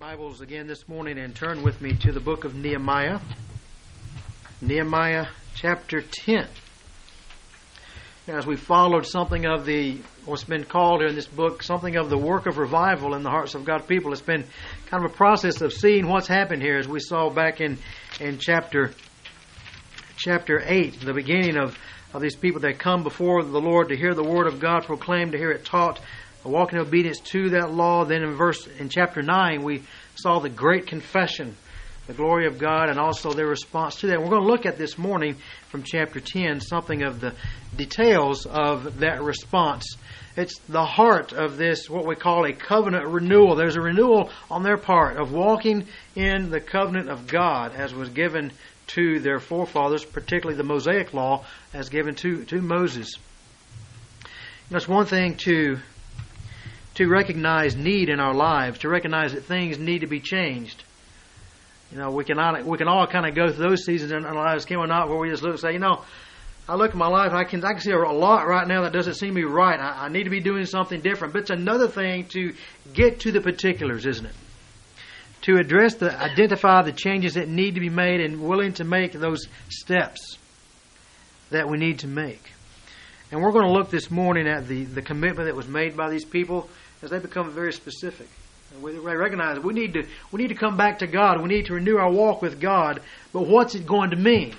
Bibles again this morning and turn with me to the book of Nehemiah. Nehemiah chapter 10. As we followed something of the, what's been called here in this book, something of the work of revival in the hearts of God's people, it's been kind of a process of seeing what's happened here as we saw back in, in chapter, chapter 8, the beginning of, of these people that come before the Lord to hear the word of God proclaimed, to hear it taught, walk in obedience to that law. Then in verse in chapter nine we saw the great confession, the glory of God, and also their response to that. We're going to look at this morning from chapter ten something of the details of that response. It's the heart of this, what we call a covenant renewal. There's a renewal on their part of walking in the covenant of God as was given to their forefathers, particularly the Mosaic law as given to, to Moses. You know, it's one thing to to recognize need in our lives, to recognize that things need to be changed. You know, we can all, we can all kind of go through those seasons in our lives, can we not, where we just look and say, you know, I look at my life, I can I can see a lot right now that doesn't seem to be right. I, I need to be doing something different. But it's another thing to get to the particulars, isn't it? To address the identify the changes that need to be made and willing to make those steps that we need to make. And we're going to look this morning at the, the commitment that was made by these people as they become very specific. We recognize we need to we need to come back to God. We need to renew our walk with God. But what's it going to mean?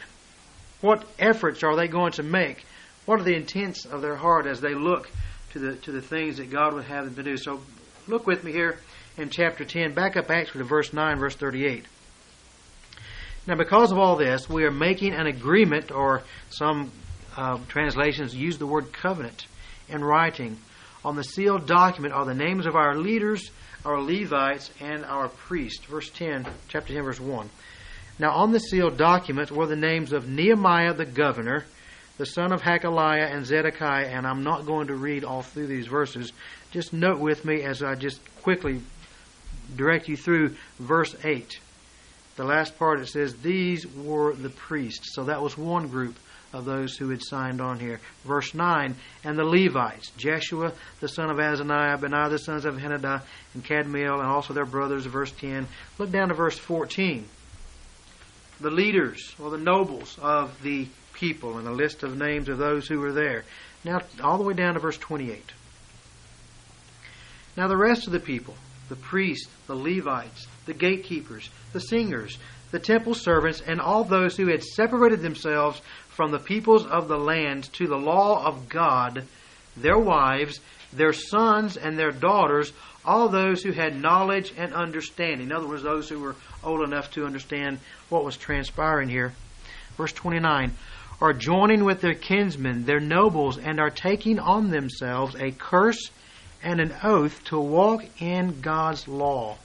What efforts are they going to make? What are the intents of their heart as they look to the to the things that God would have them to do? So look with me here in chapter 10. Back up actually to verse 9, verse 38. Now, because of all this, we are making an agreement, or some uh, translations use the word covenant in writing on the sealed document are the names of our leaders, our Levites, and our priests. Verse 10, chapter 10, verse 1. Now on the sealed document were the names of Nehemiah the governor, the son of Hacaliah, and Zedekiah. And I'm not going to read all through these verses. Just note with me as I just quickly direct you through verse 8. The last part it says, These were the priests. So that was one group of those who had signed on here. Verse 9, and the Levites, Jeshua the son of Azaniah, Benaiah the sons of Henadad, and Kadmiel, and also their brothers, verse 10. Look down to verse 14. The leaders, or the nobles of the people, and a list of names of those who were there. Now, all the way down to verse 28. Now, the rest of the people, the priests, the Levites, the gatekeepers, the singers, the temple servants, and all those who had separated themselves from the peoples of the land to the law of God, their wives, their sons, and their daughters, all those who had knowledge and understanding. In other words, those who were old enough to understand what was transpiring here. Verse 29 are joining with their kinsmen, their nobles, and are taking on themselves a curse and an oath to walk in God's law,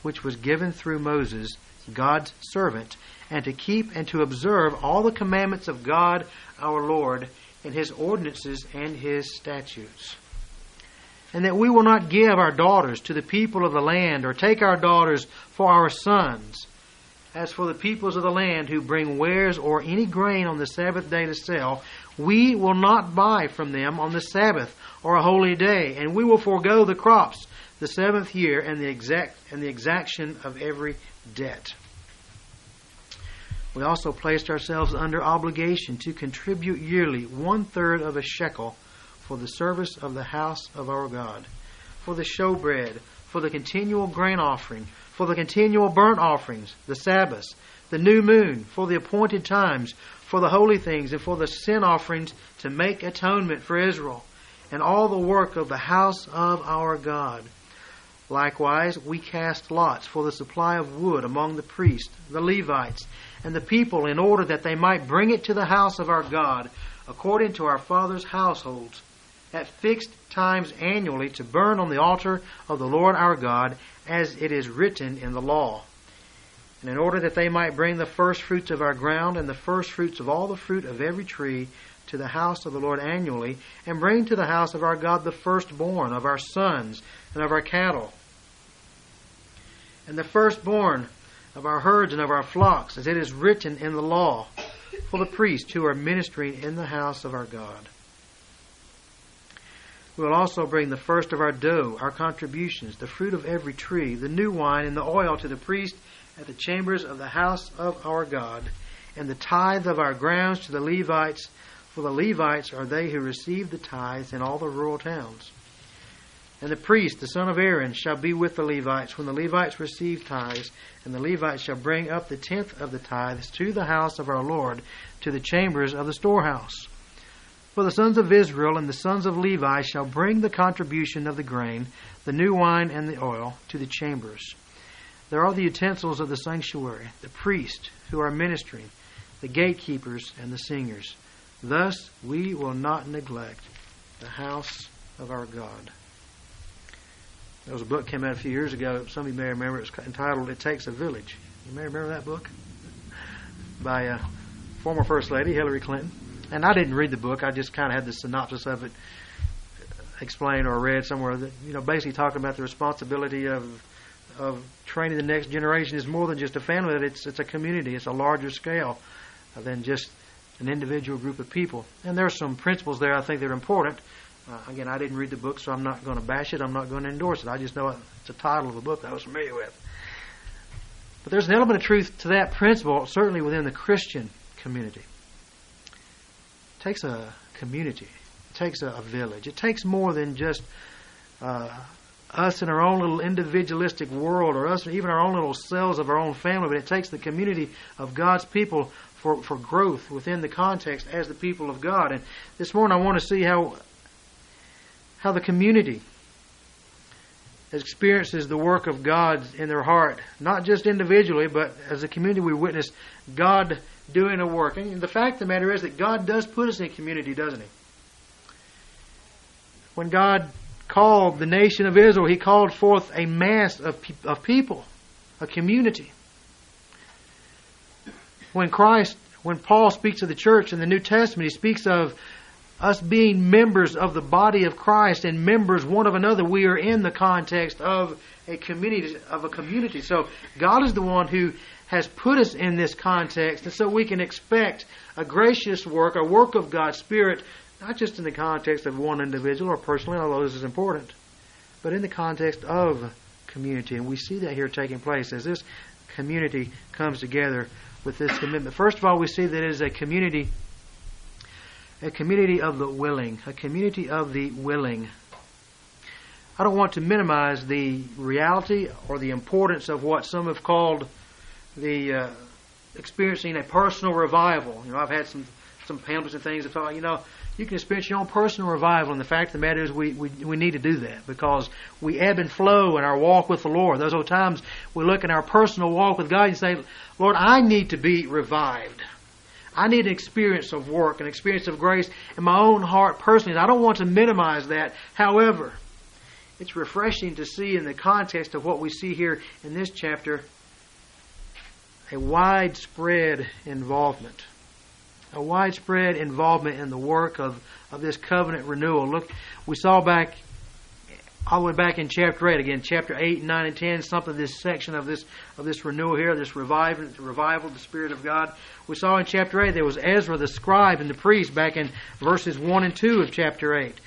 which was given through Moses, God's servant, and to keep and to observe all the commandments of God our Lord and his ordinances and his statutes. And that we will not give our daughters to the people of the land or take our daughters for our sons. As for the peoples of the land who bring wares or any grain on the Sabbath day to sell, we will not buy from them on the Sabbath or a holy day, and we will forego the crops the seventh year and the exact and the exaction of every debt. We also placed ourselves under obligation to contribute yearly one third of a shekel for the service of the house of our God, for the showbread, for the continual grain offering, for the continual burnt offerings, the Sabbaths, the new moon, for the appointed times, for the holy things, and for the sin offerings to make atonement for Israel, and all the work of the house of our God. Likewise, we cast lots for the supply of wood among the priests, the Levites, and the people in order that they might bring it to the house of our God, according to our fathers' households, at fixed times annually to burn on the altar of the Lord our God, as it is written in the law. And in order that they might bring the first fruits of our ground and the first fruits of all the fruit of every tree to the house of the Lord annually, and bring to the house of our God the firstborn of our sons and of our cattle. And the firstborn of our herds and of our flocks, as it is written in the law, for the priests who are ministering in the house of our God. We will also bring the first of our dough, our contributions, the fruit of every tree, the new wine, and the oil to the priest at the chambers of the house of our God, and the tithe of our grounds to the Levites, for the Levites are they who receive the tithes in all the rural towns. And the priest, the son of Aaron, shall be with the Levites when the Levites receive tithes, and the Levites shall bring up the tenth of the tithes to the house of our Lord, to the chambers of the storehouse. For the sons of Israel and the sons of Levi shall bring the contribution of the grain, the new wine, and the oil to the chambers. There are the utensils of the sanctuary, the priests who are ministering, the gatekeepers, and the singers. Thus we will not neglect the house of our God. There was a book came out a few years ago. Some of you may remember. It's entitled "It Takes a Village." You may remember that book by a former First Lady Hillary Clinton. And I didn't read the book. I just kind of had the synopsis of it uh, explained or read somewhere. That you know, basically talking about the responsibility of of training the next generation is more than just a family. It's it's a community. It's a larger scale than just an individual group of people. And there are some principles there I think that are important. Uh, again, I didn't read the book, so I'm not going to bash it. I'm not going to endorse it. I just know it's a title of a book that I was familiar with. But there's an element of truth to that principle, certainly within the Christian community. It takes a community. It takes a, a village. It takes more than just uh, us in our own little individualistic world or us even our own little cells of our own family, but it takes the community of God's people for, for growth within the context as the people of God. And this morning I want to see how how the community experiences the work of God in their heart, not just individually, but as a community we witness God doing a work. And the fact of the matter is that God does put us in a community, doesn't He? When God called the nation of Israel, He called forth a mass of, of people, a community. When Christ, when Paul speaks of the church in the New Testament, he speaks of us being members of the body of Christ and members one of another, we are in the context of a community of a community. So God is the one who has put us in this context, and so we can expect a gracious work, a work of God's Spirit, not just in the context of one individual or personally, although this is important, but in the context of community. And we see that here taking place as this community comes together with this commitment. First of all, we see that it is a community a community of the willing, a community of the willing. I don't want to minimize the reality or the importance of what some have called the uh, experiencing a personal revival. You know, I've had some some pamphlets and things that talk. You know, you can experience your own personal revival, and the fact of the matter is, we, we we need to do that because we ebb and flow in our walk with the Lord. Those are times we look in our personal walk with God and say, "Lord, I need to be revived." I need an experience of work, an experience of grace in my own heart personally. I don't want to minimize that. However, it's refreshing to see in the context of what we see here in this chapter a widespread involvement. A widespread involvement in the work of, of this covenant renewal. Look, we saw back all the way back in chapter eight again, chapter eight, nine, and ten, something this section of this of this renewal here, this revival, revival, the Spirit of God. We saw in chapter eight there was Ezra the scribe and the priest back in verses one and two of chapter eight.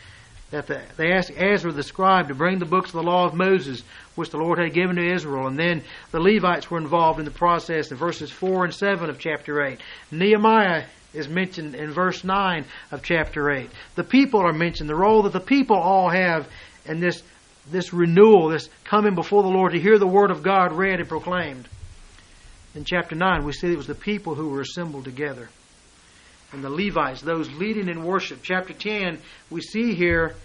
That the, they asked Ezra the scribe to bring the books of the law of Moses, which the Lord had given to Israel, and then the Levites were involved in the process in verses four and seven of chapter eight. Nehemiah is mentioned in verse 9 of chapter 8. The people are mentioned, the role that the people all have in this this renewal, this coming before the Lord to hear the word of God read and proclaimed. In chapter 9, we see it was the people who were assembled together. And the Levites, those leading in worship. Chapter 10, we see here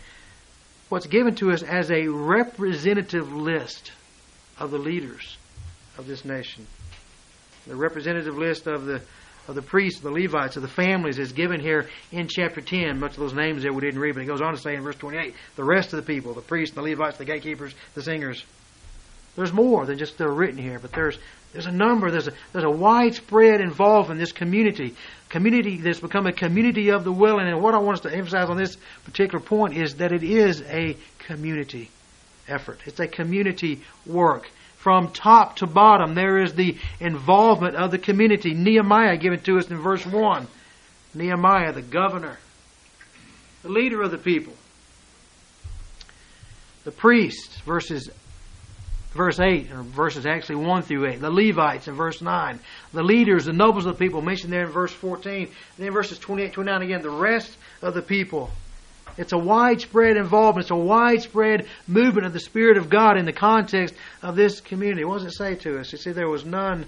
what's given to us as a representative list of the leaders of this nation. The representative list of the of the priests, the Levites, of the families is given here in chapter 10. Much of those names there we didn't read, but it goes on to say in verse 28 the rest of the people, the priests, the Levites, the gatekeepers, the singers. There's more than just they're written here, but there's there's a number, there's a, there's a widespread involvement in this community. Community that's become a community of the willing. And what I want us to emphasize on this particular point is that it is a community effort. It's a community work from top to bottom. There is the involvement of the community. Nehemiah given to us in verse 1. Nehemiah, the governor, the leader of the people. the priests, verses verse 8, or verses actually 1 through 8, the Levites in verse 9, the leaders, the nobles of the people mentioned there in verse 14, and then verses 28, 29 again, the rest of the people. It's a widespread involvement. It's a widespread movement of the Spirit of God in the context of this community. What does it say to us? You see, there was none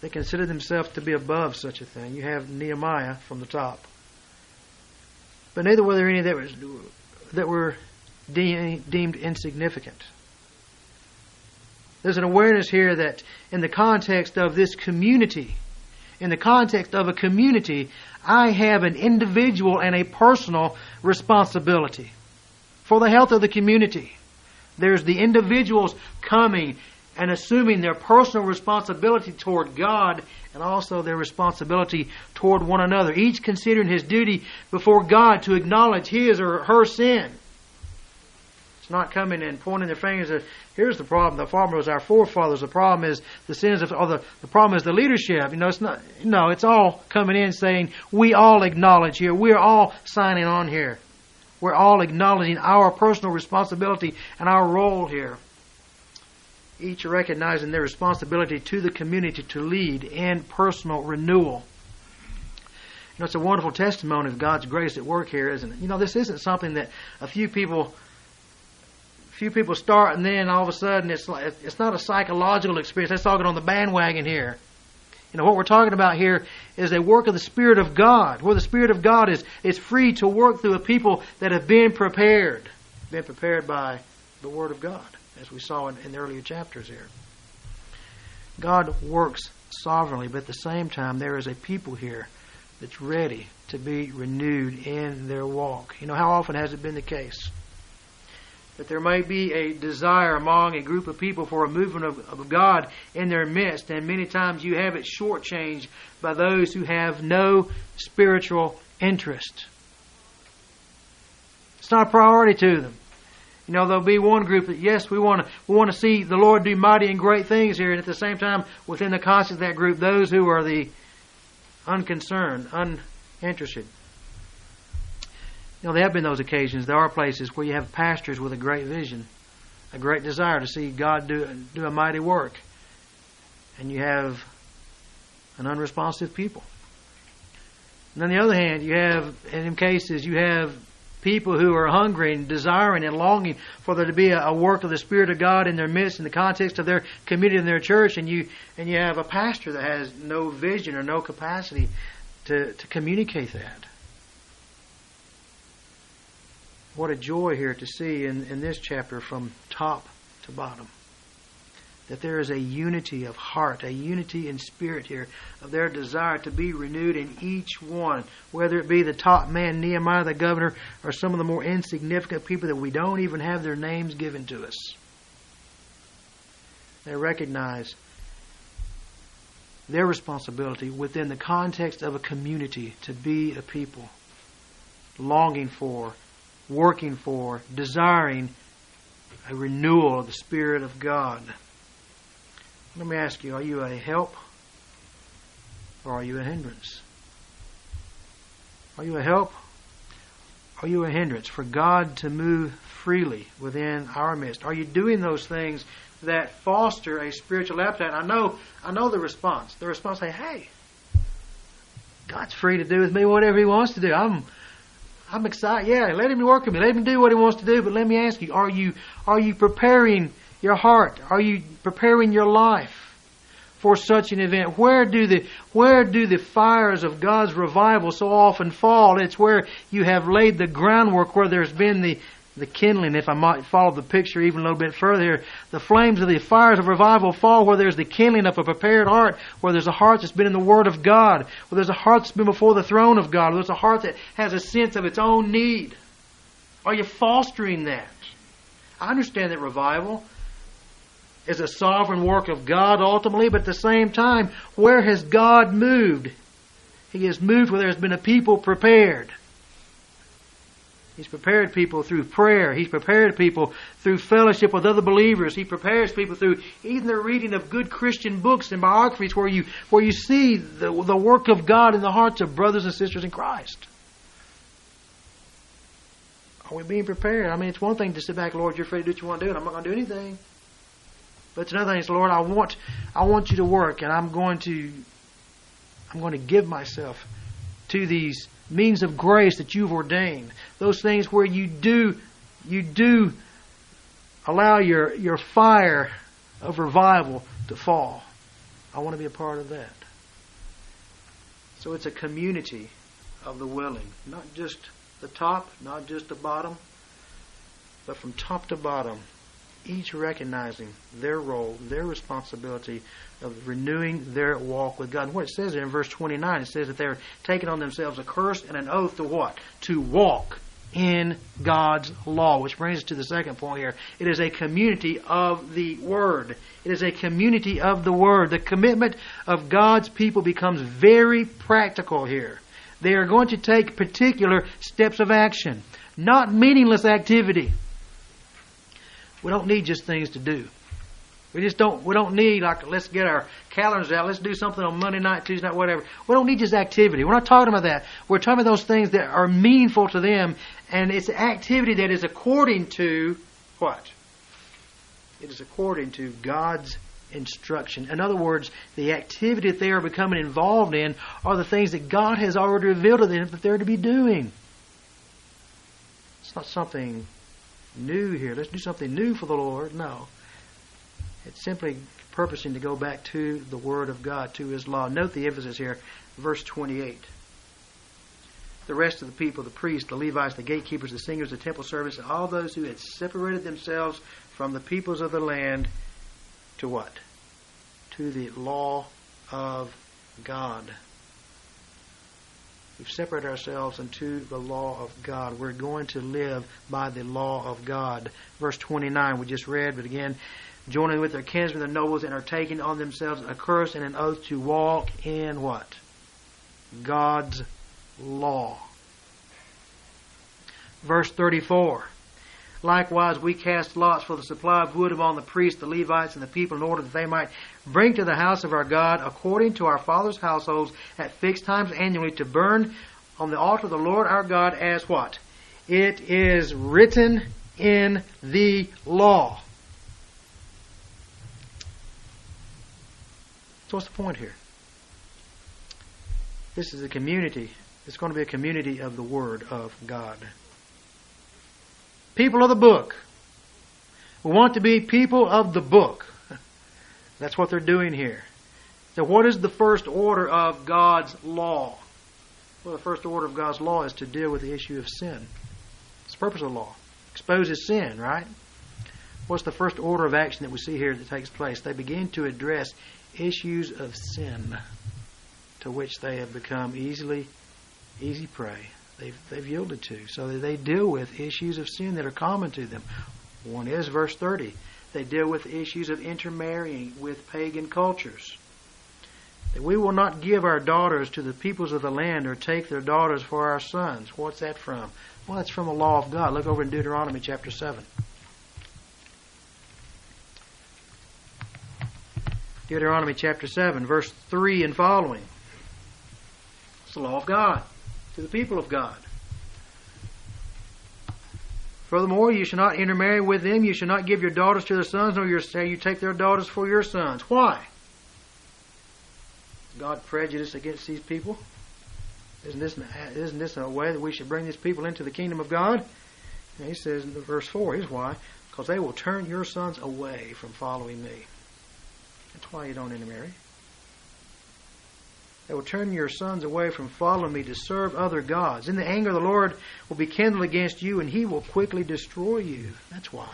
that considered themselves to be above such a thing. You have Nehemiah from the top. But neither were there any that, was, that were deemed insignificant. There's an awareness here that in the context of this community, in the context of a community, I have an individual and a personal responsibility for the health of the community. There's the individuals coming and assuming their personal responsibility toward God and also their responsibility toward one another, each considering his duty before God to acknowledge his or her sin not coming and pointing their fingers at, here's the problem. The problem is our forefathers. The problem is the sins of, or the, the problem is the leadership. You know, it's not, no, it's all coming in saying, we all acknowledge here. We're all signing on here. We're all acknowledging our personal responsibility and our role here. Each recognizing their responsibility to the community to lead in personal renewal. You know, it's a wonderful testimony of God's grace at work here, isn't it? You know, this isn't something that a few people few people start and then all of a sudden it's like, it's not a psychological experience. Let's talk on the bandwagon here. You know what we're talking about here is a work of the Spirit of God, where the Spirit of God is is free to work through a people that have been prepared, been prepared by the Word of God, as we saw in, in the earlier chapters here. God works sovereignly, but at the same time there is a people here that's ready to be renewed in their walk. You know how often has it been the case? That there may be a desire among a group of people for a movement of, of God in their midst, and many times you have it shortchanged by those who have no spiritual interest. It's not a priority to them. You know, there'll be one group that yes, we want to we want to see the Lord do mighty and great things here, and at the same time, within the context of that group, those who are the unconcerned, uninterested. You know, there have been those occasions. There are places where you have pastors with a great vision, a great desire to see God do, do a mighty work. And you have an unresponsive people. And on the other hand, you have, in cases, you have people who are hungry and desiring and longing for there to be a, work of the Spirit of God in their midst in the context of their community and their church, and you and you have a pastor that has no vision or no capacity to, to communicate that. What a joy here to see in, in this chapter from top to bottom. That there is a unity of heart, a unity in spirit here, of their desire to be renewed in each one, whether it be the top man, Nehemiah, the governor, or some of the more insignificant people that we don't even have their names given to us. They recognize their responsibility within the context of a community to be a people longing for working for, desiring a renewal of the Spirit of God. Let me ask you, are you a help or are you a hindrance? Are you a help? Are you a hindrance for God to move freely within our midst? Are you doing those things that foster a spiritual appetite? I know, I know the response. The response say, "Hey, God's free to do with me whatever He wants to do. I'm, I'm excited. Yeah, let him work with me. Let him do what he wants to do. But let me ask you: Are you are you preparing your heart? Are you preparing your life for such an event? Where do the where do the fires of God's revival so often fall? It's where you have laid the groundwork, where there's been the the kindling, if I might follow the picture even a little bit further here, the flames of the fires of revival fall where there's the kindling of a prepared heart, where there's a heart that's been in the Word of God, where there's a heart that's been before the throne of God, where there's a heart that has a sense of its own need. Are you fostering that? I understand that revival is a sovereign work of God ultimately, but at the same time, where has God moved? He has moved where there's been a people prepared. He's prepared people through prayer. He's prepared people through fellowship with other believers. He prepares people through even the reading of good Christian books and biographies where you, where you see the, the work of God in the hearts of brothers and sisters in Christ. Are we being prepared? I mean, it's one thing to sit back, Lord, you're free to do what you want to do, and I'm not going to do anything. But it's another thing. Is, Lord, I want, I want you to work, and I'm going to, I'm going to give myself to these means of grace that you've ordained. Those things where you do, you do allow your your fire of revival to fall. I want to be a part of that. So it's a community of the willing, not just the top, not just the bottom, but from top to bottom, each recognizing their role, their responsibility of renewing their walk with God. And what it says in verse 29, it says that they're taking on themselves a curse and an oath to what? To walk in God's law, which brings us to the second point here. It is a community of the Word. It is a community of the Word. The commitment of God's people becomes very practical here. They are going to take particular steps of action, not meaningless activity. We don't need just things to do. We just don't. We don't need like let's get our calendars out. Let's do something on Monday night, Tuesday night, whatever. We don't need just activity. We're not talking about that. We're talking about those things that are meaningful to them, and it's activity that is according to what? It is according to God's instruction. In other words, the activity that they are becoming involved in are the things that God has already revealed to them that they're to be doing. It's not something new here. Let's do something new for the Lord. No. It's simply purposing to go back to the Word of God, to His law. Note the emphasis here, verse 28. The rest of the people, the priests, the Levites, the gatekeepers, the singers, the temple servants, all those who had separated themselves from the peoples of the land to what? To the law of God. We've separated ourselves into the law of God. We're going to live by the law of God. Verse 29, we just read, but again, joining with their kinsmen, the nobles, and are taking on themselves a curse and an oath to walk in what? God's law. Verse 34. Likewise, we cast lots for the supply of wood among the priests, the Levites, and the people in order that they might bring to the house of our God according to our fathers' households at fixed times annually to burn on the altar of the Lord our God as what? It is written in the law. So what's the point here? This is a community. It's going to be a community of the Word of God. People of the book. We want to be people of the book. That's what they're doing here. So, what is the first order of God's law? Well, the first order of God's law is to deal with the issue of sin. It's the purpose of the law. Exposes sin, right? What's the first order of action that we see here that takes place? They begin to address issues of sin to which they have become easily easy prey they've, they've yielded to. So they deal with issues of sin that are common to them. One is verse 30. They deal with issues of intermarrying with pagan cultures. That we will not give our daughters to the peoples of the land or take their daughters for our sons. What's that from? Well, that's from the law of God. Look over in Deuteronomy chapter 7. Deuteronomy chapter 7, verse 3 and following. It's the law of God to the people of God. Furthermore, you shall not intermarry with them. You shall not give your daughters to their sons, nor shall you take their daughters for your sons. Why? God prejudice against these people? Isn't this, isn't this a way that we should bring these people into the kingdom of God? And he says in verse 4, here's why. Because they will turn your sons away from following me. That's why you don't intermarry. They will turn your sons away from following me to serve other gods. In the anger of the Lord will be kindled against you, and he will quickly destroy you. That's why.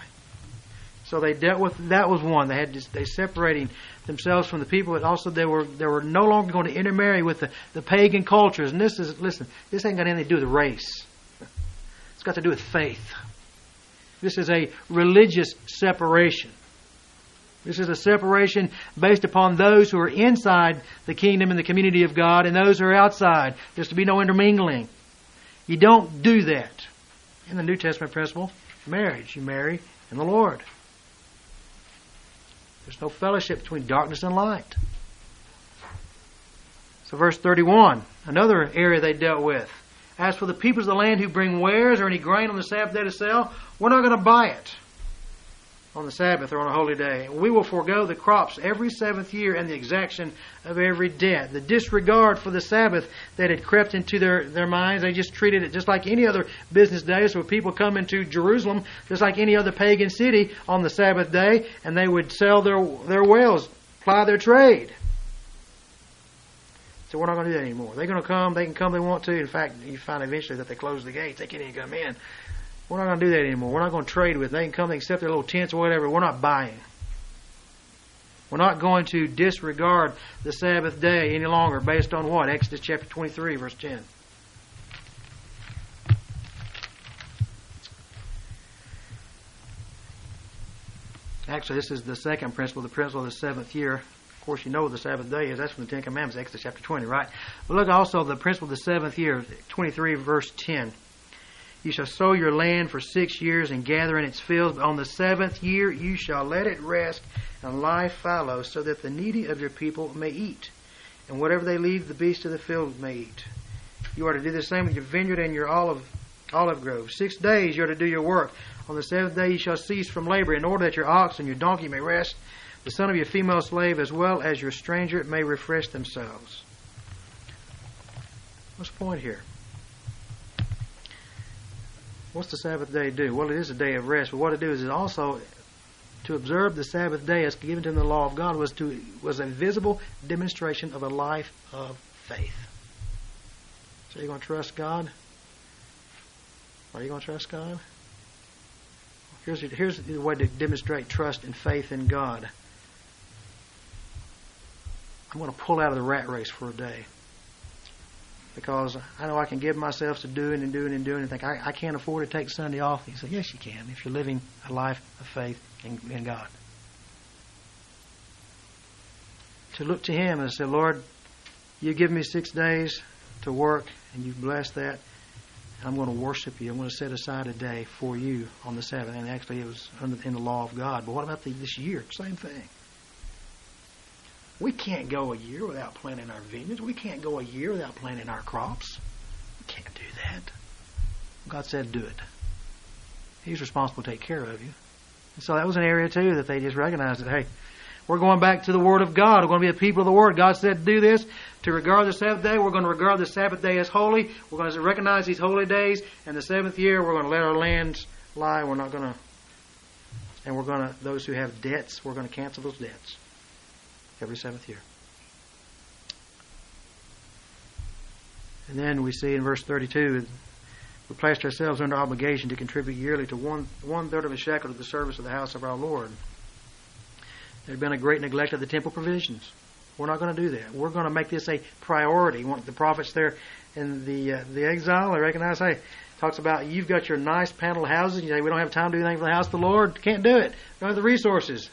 So they dealt with that was one. They had they separating themselves from the people, but also they were they were no longer going to intermarry with the, the pagan cultures. And this is listen, this ain't got anything to do with race. It's got to do with faith. This is a religious separation. This is a separation based upon those who are inside the kingdom and the community of God and those who are outside. There's to be no intermingling. You don't do that. In the New Testament principle, marriage, you marry in the Lord. There's no fellowship between darkness and light. So, verse 31, another area they dealt with. As for the peoples of the land who bring wares or any grain on the Sabbath day to sell, we're not going to buy it on the Sabbath or on a holy day. We will forego the crops every seventh year and the exaction of every debt. The disregard for the Sabbath that had crept into their, their minds, they just treated it just like any other business day. So people come into Jerusalem, just like any other pagan city on the Sabbath day, and they would sell their, their wares, ply their trade. So we're not going to do that anymore. They're going to come. They can come. They want to. In fact, you find eventually that they close the gates. They can't even come in. We're not going to do that anymore. We're not going to trade with. Them. They can come. They accept their little tents or whatever. We're not buying. We're not going to disregard the Sabbath day any longer based on what? Exodus chapter 23, verse 10. Actually, this is the second principle, the principle of the seventh year Of course, you know what the Sabbath day is. That's from the Ten Commandments, Exodus chapter 20, right? But look also the principle of the seventh year, 23, verse 10. You shall sow your land for six years and gather in its fields, but on the seventh year you shall let it rest and lie fallow, so that the needy of your people may eat, and whatever they leave, the beasts of the field may eat. You are to do the same with your vineyard and your olive olive grove. Six days you are to do your work. On the seventh day you shall cease from labor, in order that your ox and your donkey may rest, the son of your female slave as well as your stranger may refresh themselves. What's the point here? What's the Sabbath day do? Well, it is a day of rest, but what it do is it also to observe the Sabbath day as given to the law of God was to was a visible demonstration of a life of faith. So you're going to trust God? Are you going to trust God? Here's, here's the way to demonstrate trust and faith in God. I'm going to pull out of the rat race for a day. Because I know I can give myself to doing and doing and doing and think, I, I can't afford to take Sunday off. He said, Yes, you can if you're living a life of faith in, in God. To look to Him and say, Lord, you give me six days to work and you've blessed that. I'm going to worship you. I'm going to set aside a day for you on the Sabbath. And actually, it was in the law of God. But what about the, this year? Same thing. We can't go a year without planting our vineyards. We can't go a year without planting our crops. We can't do that. God said, do it. He's responsible to take care of you. And so that was an area, too, that they just recognized that, hey, we're going back to the Word of God. We're going to be the people of the Word. God said, do this. To regard the Sabbath day, we're going to regard the Sabbath day as holy. We're going to recognize these holy days. And the seventh year, we're going to let our lands lie. We're not going to, and we're going to, those who have debts, we're going to cancel those debts every seventh year. And then we see in verse 32, we placed ourselves under obligation to contribute yearly to one, one third of a shekel to the service of the house of our Lord. There had been a great neglect of the temple provisions. We're not going to do that. We're going to make this a priority. The prophets there in the uh, the exile, I recognize, hey, talks about you've got your nice paneled houses. You say we don't have time to do anything for the house of the Lord. Can't do it. Don't have the resources.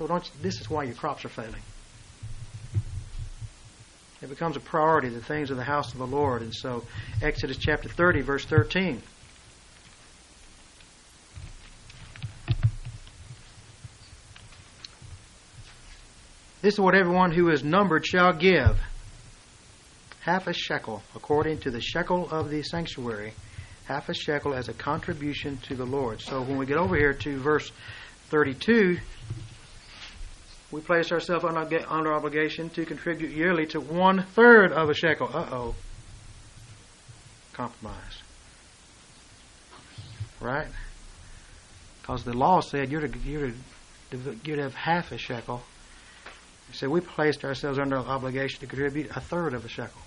So don't you, this is why your crops are failing. It becomes a priority, the things of the house of the Lord. And so, Exodus chapter 30, verse 13. This is what everyone who is numbered shall give half a shekel, according to the shekel of the sanctuary, half a shekel as a contribution to the Lord. So when we get over here to verse 32, we place ourselves under obligation to contribute yearly to one third of a shekel. Uh oh. Compromise. Right? Because the law said you're to, you're to, you're to have half a shekel. So we placed ourselves under obligation to contribute a third of a shekel.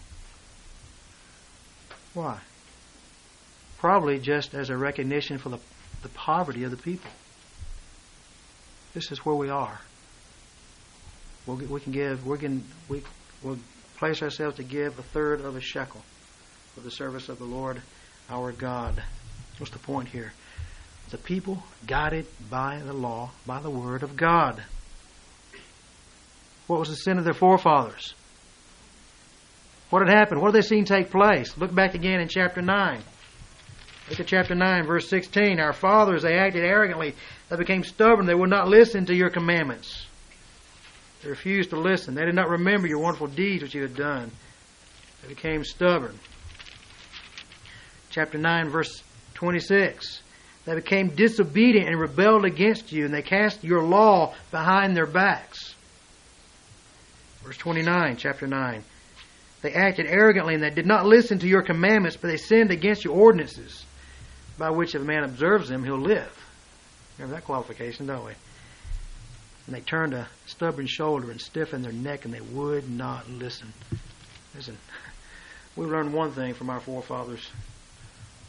Why? Probably just as a recognition for the, the poverty of the people. This is where we are. We'll, we can give, we can, we will place ourselves to give a third of a shekel for the service of the Lord our God. What's the point here? The people guided by the law, by the word of God. What was the sin of their forefathers? What had happened? What had they seen take place? Look back again in chapter 9. Look at chapter 9, verse 16. Our fathers, they acted arrogantly. They became stubborn. They would not listen to your commandments. They refused to listen. They did not remember your wonderful deeds which you had done. They became stubborn. chapter 9, verse 26. They became disobedient and rebelled against you, and they cast your law behind their backs. Verse 29, chapter 9. They acted arrogantly, and they did not listen to your commandments, but they sinned against your ordinances, by which if a man observes them, he'll live. Remember that qualification, don't we? And they turned a stubborn shoulder and stiffened their neck, and they would not listen. Listen, we learned one thing from our forefathers.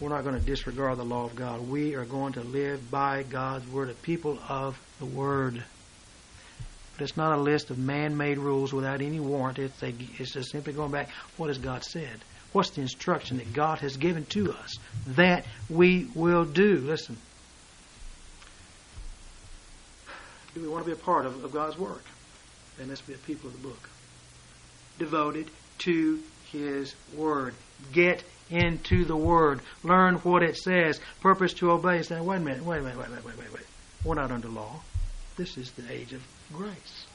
We're not going to disregard the law of God. We are going to live by God's word, a people of the word. But it's not a list of man-made rules without any warrant. It's, a, it's just simply going back, what has God said? What's the instruction that God has given to us? That we will do. Listen. We want to be a part of, of God's work? Then let's be a people of the book. Devoted to His Word. Get into the Word. Learn what it says. Purpose to obey. Say, wait a minute, wait a minute, wait, wait, wait, wait, wait. We're not under law. This is the age of grace.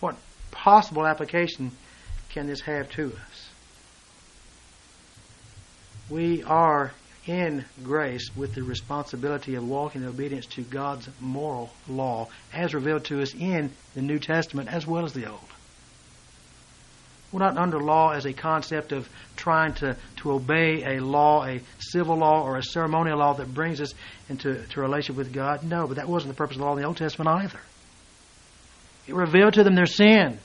What possible application can this have to us? We are in grace with the responsibility of walking in obedience to God's moral law as revealed to us in the New Testament as well as the Old. We're not under law as a concept of trying to, to obey a law, a civil law, or a ceremonial law that brings us into to relationship with God. No, but that wasn't the purpose of the law in the Old Testament either. It revealed to them their sin.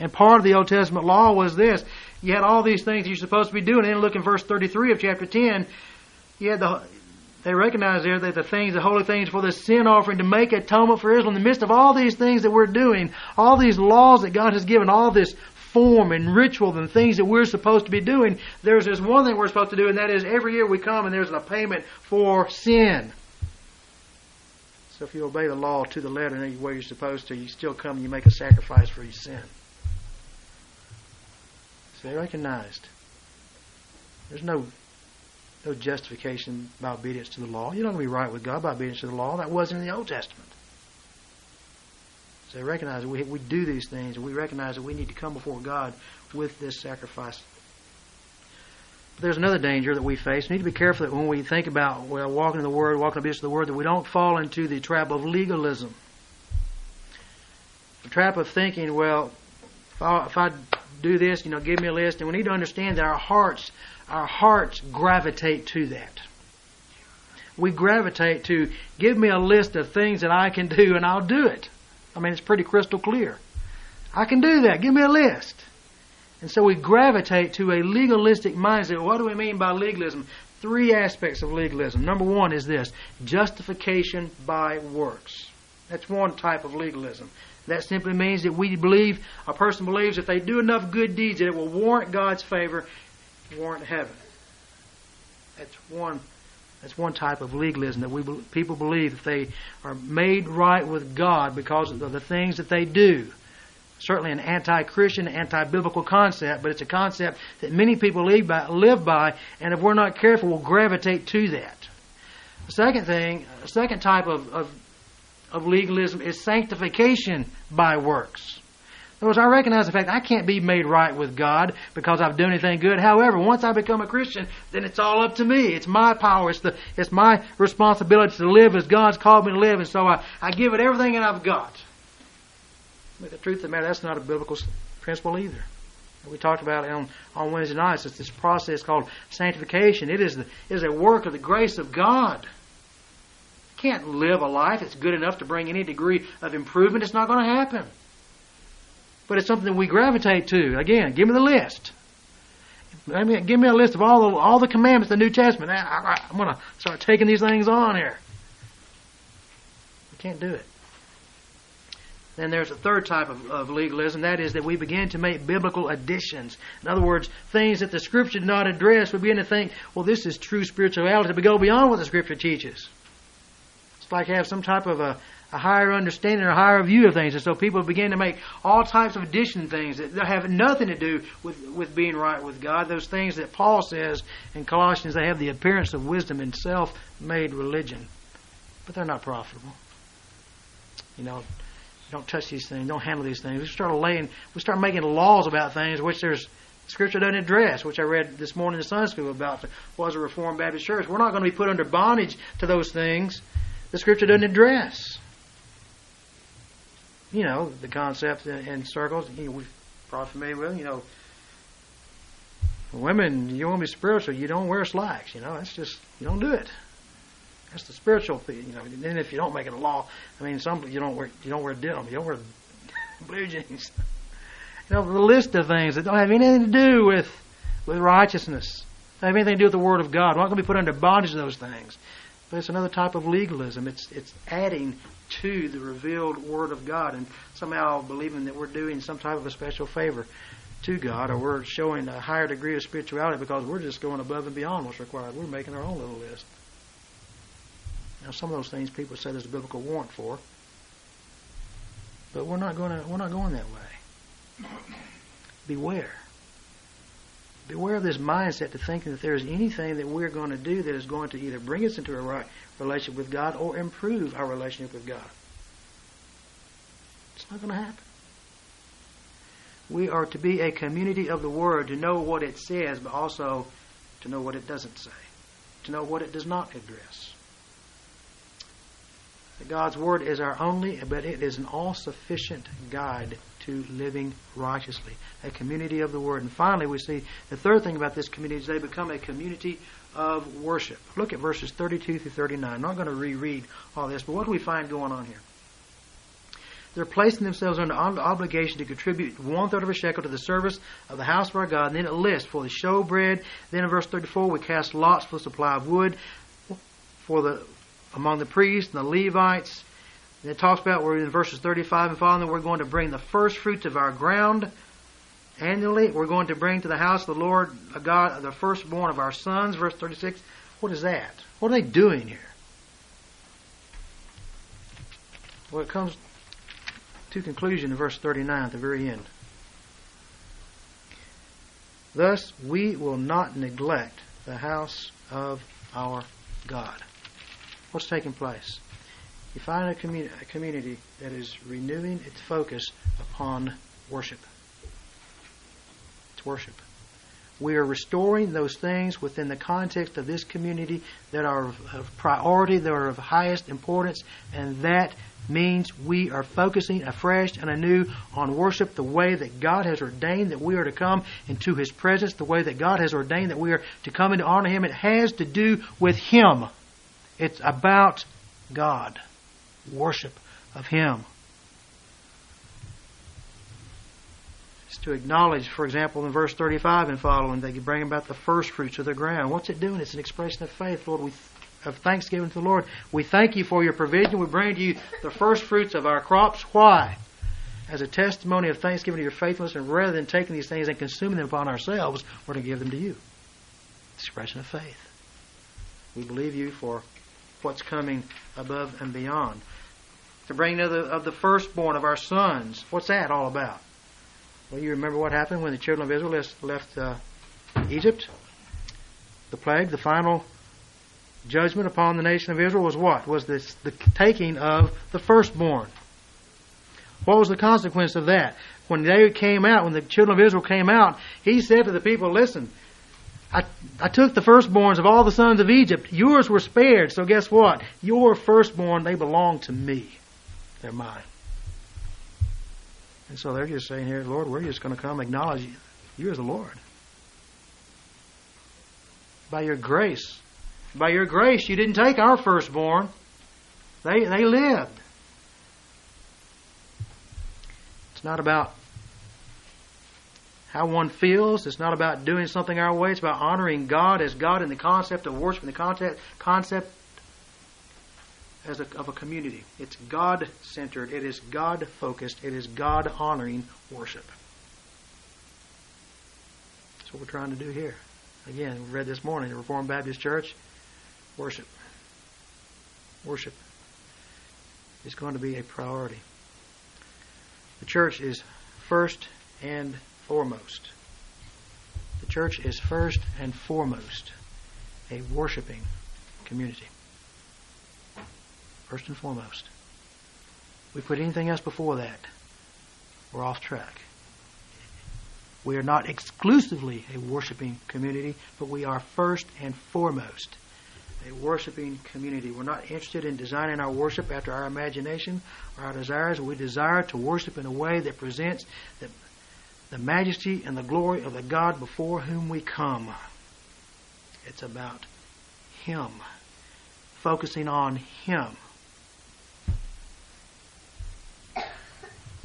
And part of the Old Testament law was this. You had all these things you're supposed to be doing. And then look in verse 33 of chapter 10. You had the, they recognize there that the things, the holy things for the sin offering to make atonement for Israel in the midst of all these things that we're doing, all these laws that God has given, all this form and ritual and things that we're supposed to be doing, there's this one thing we're supposed to do, and that is every year we come and there's a payment for sin. So if you obey the law to the letter and where you're supposed to, you still come and you make a sacrifice for your sin. So they recognized there's no no justification by obedience to the law. You're not going to be right with God by obedience to the law. That wasn't in the Old Testament. So they recognize that we, we do these things, and we recognize that we need to come before God with this sacrifice. But there's another danger that we face. We need to be careful that when we think about well, walking in the Word, walking in obedience to the Word, that we don't fall into the trap of legalism. The trap of thinking, well, if I, if I do this, you know, give me a list. And we need to understand that our hearts, our hearts gravitate to that. We gravitate to give me a list of things that I can do, and I'll do it. I mean, it's pretty crystal clear. I can do that. Give me a list. And so we gravitate to a legalistic mindset. What do we mean by legalism? Three aspects of legalism. Number one is this justification by works. That's one type of legalism. That simply means that we believe, a person believes if they do enough good deeds that it will warrant God's favor, warrant heaven. That's one that's one type of legalism that we people believe if they are made right with God because of the things that they do. Certainly an anti-Christian, anti-biblical concept, but it's a concept that many people live by, live by, and if we're not careful, we'll gravitate to that. The second thing, a second type of, of, of legalism is sanctification by works. In other words, I recognize the fact I can't be made right with God because I've done anything good. However, once I become a Christian, then it's all up to me. It's my power. It's the it's my responsibility to live as God's called me to live, and so I, I give it everything that I've got. But the truth of the matter, that's not a biblical principle either. We talked about it on, on Wednesday nights. It's this process called sanctification. It is the it is a work of the grace of God. Can't live a life that's good enough to bring any degree of improvement. It's not going to happen but it's something that we gravitate to. Again, give me the list. I mean, give me a list of all the all the commandments of the New Testament. I, am going to start taking these things on here. We can't do it. Then there's a third type of, of legalism. That is that we begin to make biblical additions. In other words, things that the Scripture did not address. We begin to think, well, this is true spirituality. We go beyond what the Scripture teaches. Like have some type of a a higher understanding or higher view of things. And so people begin to make all types of addition things that have nothing to do with, with being right with God. Those things that Paul says in Colossians, they have the appearance of wisdom and self-made religion. But they're not profitable. You know, don't touch these things, don't handle these things. We start laying, we start making laws about things which there's Scripture doesn't address, which I read this morning in Sunday school about was a Reformed Baptist church. We're not going to be put under bondage to those things. The Scripture doesn't address. You know the concept in, in circles. You know, we're probably familiar with. You know, women, you want to be spiritual, you don't wear slacks. You know, that's just you don't do it. That's the spiritual thing. You know, and then if you don't make it a law, I mean, some you don't wear you don't wear denim, you don't wear blue jeans. You know, the list of things that don't have anything to do with with righteousness, don't have anything to do with the Word of God. We're not going to be put under bondage to those things. But it's another type of legalism. It's it's adding to the revealed Word of God and somehow believing that we're doing some type of a special favor to God or we're showing a higher degree of spirituality because we're just going above and beyond what's required. We're making our own little list. Now, some of those things people say there's a biblical warrant for, but we're not going to. We're not going that way. Beware. Beware of this mindset to thinking that there's anything that we're going to do that is going to either bring us into a right relationship with God or improve our relationship with God. It's not going to happen. We are to be a community of the Word, to know what it says, but also to know what it doesn't say, to know what it does not address. God's Word is our only, but it is an all sufficient guide to living righteously. A community of the Word. And finally, we see the third thing about this community is they become a community of worship. Look at verses 32 through 39. I'm not going to reread all this, but what do we find going on here? They're placing themselves under obligation to contribute one third of a shekel to the service of the house of our God. And then it lists for the showbread. Then in verse 34, we cast lots for the supply of wood for the among the priests and the Levites. And it talks about we're in verses 35 and following that we're going to bring the first fruits of our ground annually. We're going to bring to the house of the Lord God the firstborn of our sons. Verse 36. What is that? What are they doing here? Well, it comes to conclusion in verse 39 at the very end. Thus, we will not neglect the house of our God. What's taking place? You find a, a community that is renewing its focus upon worship. It's worship. We are restoring those things within the context of this community that are of priority, that are of highest importance, and that means we are focusing afresh and anew on worship the way that God has ordained that we are to come into His presence, the way that God has ordained that we are to come and to honor Him. It has to do with Him. It's about God, worship of Him. It's to acknowledge, for example, in verse 35 and following, you bring about the first fruits of the ground. What's it doing? It's an expression of faith. Lord, we of thanksgiving to the Lord. We thank you for your provision. We bring to you the first fruits of our crops. Why? As a testimony of thanksgiving to your faithfulness, and rather than taking these things and consuming them upon ourselves, we're to give them to you. Expression of faith. We believe you for what's coming above and beyond. To bring of the, of the firstborn of our sons. What's that all about? Well, you remember what happened when the children of Israel left uh, Egypt? The plague, the final judgment upon the nation of Israel was what? Was this the taking of the firstborn. What was the consequence of that? When they came out, when the children of Israel came out, he said to the people, Listen, I, I took the firstborns of all the sons of Egypt. Yours were spared, so guess what? Your firstborn, they belong to me. They're mine. And so they're just saying here, Lord, we're just going to come acknowledge you, you as the Lord. By your grace, by your grace, you didn't take our firstborn. They, they lived. It's not about how one feels. It's not about doing something our way. It's about honoring God as God in the concept of worship, in the concept, concept as a, of a community. It's God centered. It is God focused. It is God honoring worship. That's what we're trying to do here. Again, we read this morning, the Reformed Baptist Church, Worship. Worship is going to be a priority. The church is first and foremost. The church is first and foremost a worshiping community. First and foremost. We put anything else before that, we're off track. We are not exclusively a worshiping community, but we are first and foremost a worshiping community. We're not interested in designing our worship after our imagination or our desires. We desire to worship in a way that presents the, the majesty and the glory of the God before whom we come. It's about Him, focusing on Him.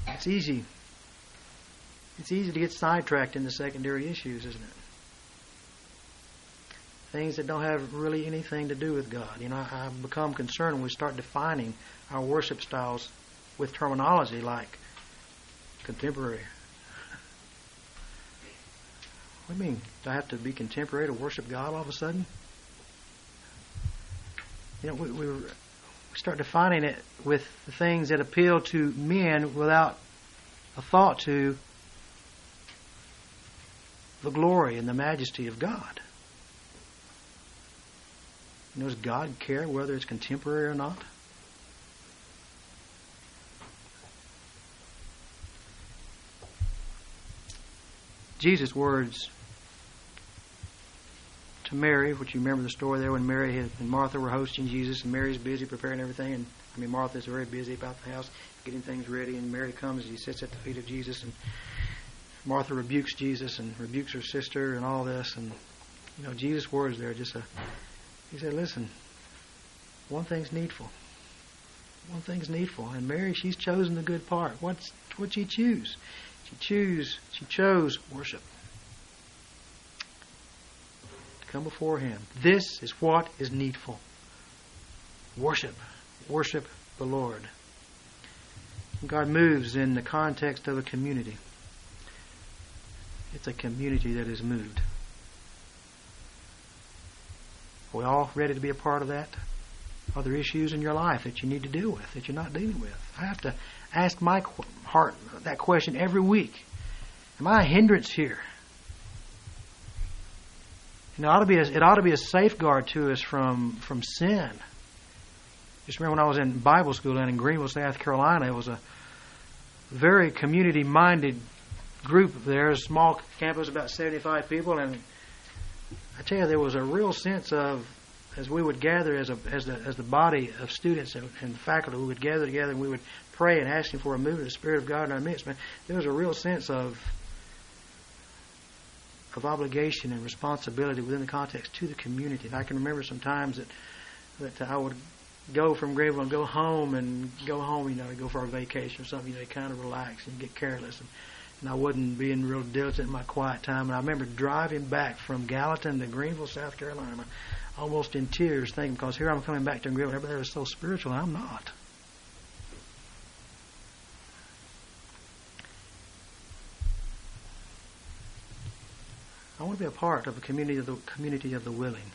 It's easy. It's easy to get sidetracked in the secondary issues, isn't it? Things that don't have really anything to do with God. You know, I become concerned when we start defining our worship styles with terminology like contemporary. What do you mean? Do I have to be contemporary to worship God all of a sudden? You know, we, we start defining it with the things that appeal to men without a thought to the glory and the majesty of God. You know, does God care whether it's contemporary or not? Jesus' words to Mary, which you remember the story there when Mary and Martha were hosting Jesus, and Mary's busy preparing everything, and I mean Martha's very busy about the house, getting things ready, and Mary comes and he sits at the feet of Jesus, and Martha rebukes Jesus and rebukes her sister and all this, and you know Jesus' words there just a he said, listen, one thing's needful. One thing's needful, and Mary, she's chosen the good part. What's what she choose? She choose. She chose worship To come before Him. This is what is needful. Worship. Worship the Lord. God moves in the context of a community. It's a community that is moved. Are we all ready to be a part of that? Are there issues in your life that you need to deal with, that you're not dealing with? I have to ask my heart that question every week. Am I a hindrance here? it ought to be a, it ought to be a safeguard to us from from sin. Just remember when I was in Bible school and in Greenville, South Carolina, it was a very community minded group there, a small campus, about 75 people, and I tell you, there was a real sense of, as we would gather as a as the as the body of students and, and faculty, we would gather together and we would pray and ask Him for a move of the Spirit of God in our midst. Man, there was a real sense of of obligation and responsibility within the context to the community. And I can remember some times that that I would go from Greenville and go home and go home, you know, go for a vacation or something, you know, kind of relax and get careless. And, and I wasn't being real diligent in my quiet time. And I remember driving back from Gallatin to Greenville, South Carolina, almost in tears, thinking, because here I'm coming back to Greenville, everybody was so spiritual, and I'm not. I want to be a part of a community of the community of the willing.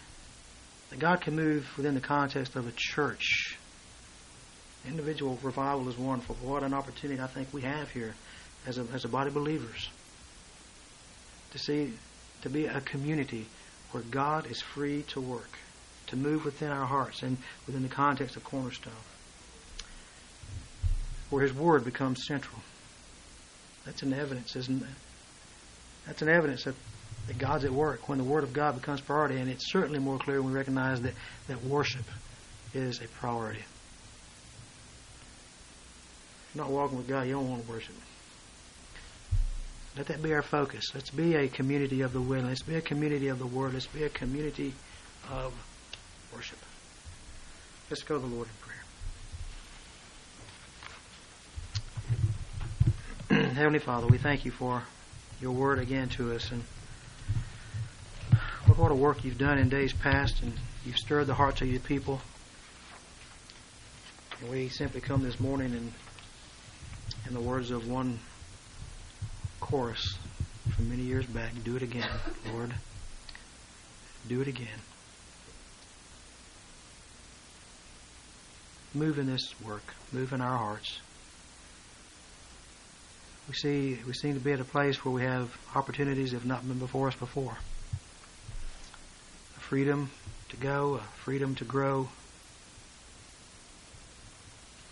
That God can move within the context of a church. Individual revival is wonderful. What an opportunity I think we have here as a as a body of believers. To see to be a community where God is free to work, to move within our hearts and within the context of Cornerstone. Where his word becomes central. That's an evidence, isn't it? That's an evidence that that God's at work when the Word of God becomes priority, and it's certainly more clear when we recognize that, that worship is a priority. If you're not walking with God, you don't want to worship. Let that be our focus. Let's be a community of the will. Let's be a community of the Word. Let's be a community of worship. Let's go to the Lord in prayer. Heavenly Father, we thank you for your word again to us and what a work you've done in days past, and you've stirred the hearts of your people. And we simply come this morning and, in the words of one chorus from many years back, do it again, Lord. Do it again. Move in this work. Move in our hearts. We see we seem to be at a place where we have opportunities that have not been before us before freedom to go, a freedom to grow.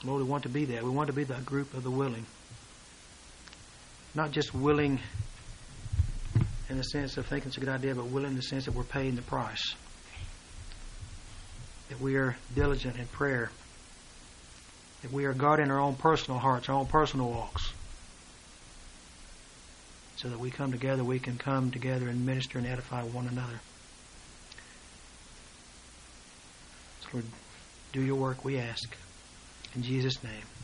Lord, we want to be that. We want to be that group of the willing. Not just willing in the sense of thinking it's a good idea, but willing in the sense that we're paying the price. That we are diligent in prayer. That we are guarding our own personal hearts, our own personal walks. So that we come together, we can come together and minister and edify one another. So Lord, do your work, we ask. In Jesus' name.